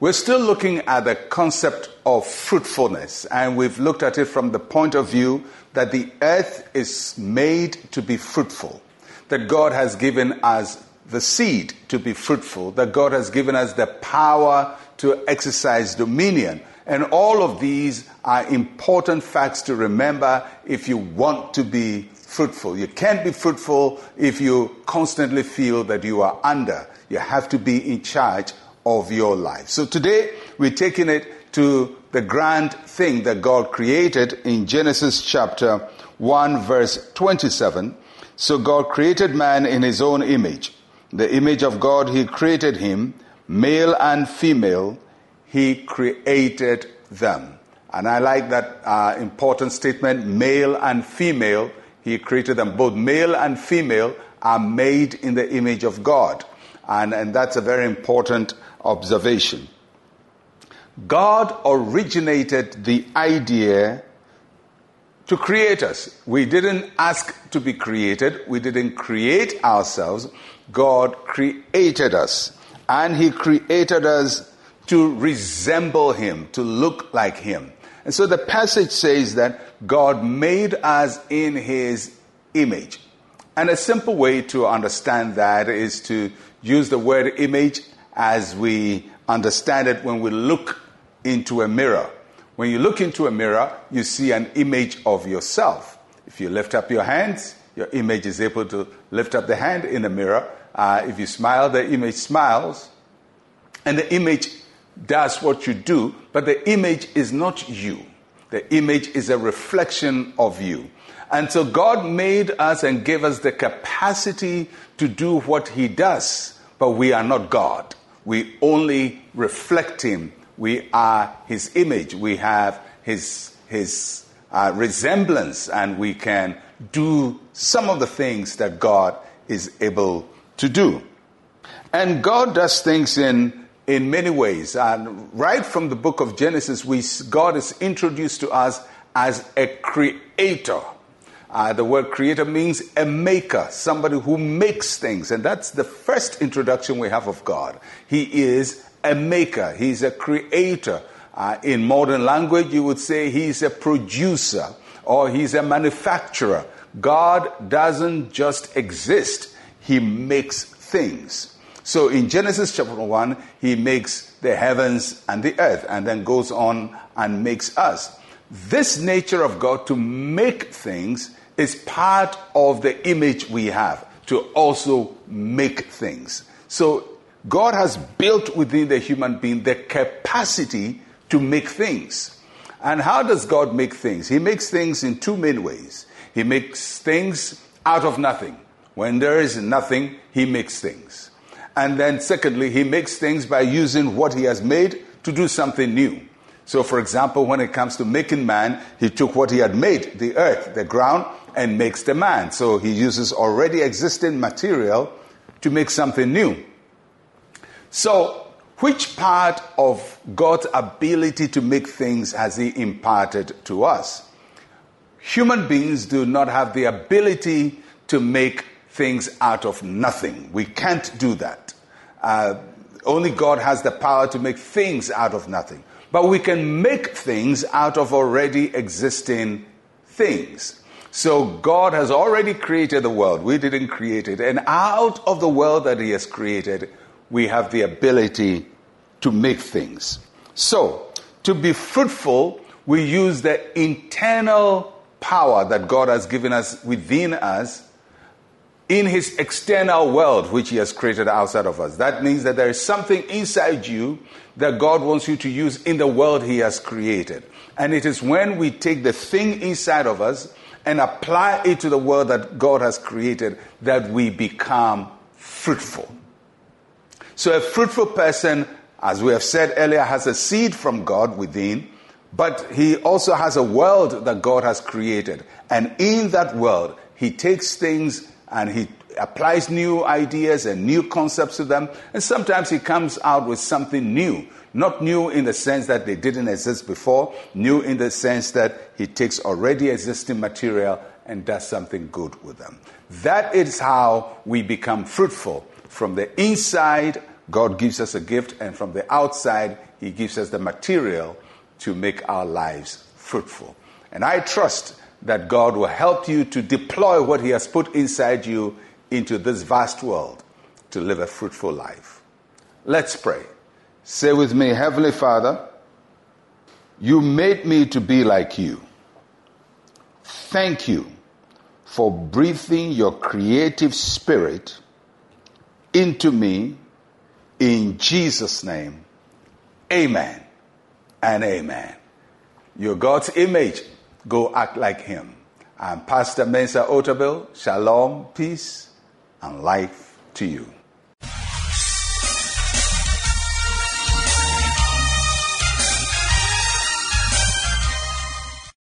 We're still looking at the concept of fruitfulness, and we've looked at it from the point of view that the earth is made to be fruitful, that God has given us the seed to be fruitful, that God has given us the power to exercise dominion. And all of these are important facts to remember if you want to be fruitful. You can't be fruitful if you constantly feel that you are under. You have to be in charge of your life. So today we're taking it to the grand thing that God created in Genesis chapter 1 verse 27. So God created man in his own image. The image of God he created him, male and female, he created them. And I like that uh, important statement, male and female, he created them. Both male and female are made in the image of God. And, and that's a very important observation. God originated the idea to create us. We didn't ask to be created. We didn't create ourselves. God created us. And He created us to resemble Him, to look like Him. And so the passage says that God made us in His image. And a simple way to understand that is to use the word image as we understand it when we look into a mirror. When you look into a mirror, you see an image of yourself. If you lift up your hands, your image is able to lift up the hand in the mirror. Uh, if you smile, the image smiles. And the image does what you do, but the image is not you. The image is a reflection of you. And so God made us and gave us the capacity to do what He does, but we are not God. We only reflect Him. We are His image. We have His, his uh, resemblance, and we can do some of the things that God is able to do. And God does things in in many ways. And right from the book of Genesis, we, God is introduced to us as a creator. Uh, the word creator means a maker, somebody who makes things. And that's the first introduction we have of God. He is a maker, He's a creator. Uh, in modern language, you would say He's a producer or He's a manufacturer. God doesn't just exist, He makes things. So in Genesis chapter 1, he makes the heavens and the earth and then goes on and makes us. This nature of God to make things is part of the image we have to also make things. So God has built within the human being the capacity to make things. And how does God make things? He makes things in two main ways. He makes things out of nothing. When there is nothing, he makes things. And then, secondly, he makes things by using what he has made to do something new. So, for example, when it comes to making man, he took what he had made, the earth, the ground, and makes the man. So he uses already existing material to make something new. So, which part of God's ability to make things has he imparted to us? Human beings do not have the ability to make things out of nothing. We can't do that. Uh, only God has the power to make things out of nothing. But we can make things out of already existing things. So God has already created the world. We didn't create it. And out of the world that He has created, we have the ability to make things. So, to be fruitful, we use the internal power that God has given us within us in his external world, which he has created outside of us. That means that there is something inside you that God wants you to use in the world he has created. And it is when we take the thing inside of us and apply it to the world that God has created that we become fruitful. So a fruitful person, as we have said earlier, has a seed from God within, but he also has a world that God has created. And in that world, he takes things and he applies new ideas and new concepts to them. And sometimes he comes out with something new. Not new in the sense that they didn't exist before, new in the sense that he takes already existing material and does something good with them. That is how we become fruitful. From the inside, God gives us a gift, and from the outside, He gives us the material to make our lives fruitful. And I trust that God will help you to deploy what He has put inside you into this vast world to live a fruitful life. Let's pray. Say with me, Heavenly Father, you made me to be like you. Thank you for breathing your creative spirit into me in Jesus' name. Amen and amen. You're God's image. Go act like Him. I'm Pastor Mensa Otabil. Shalom, peace, and life to you.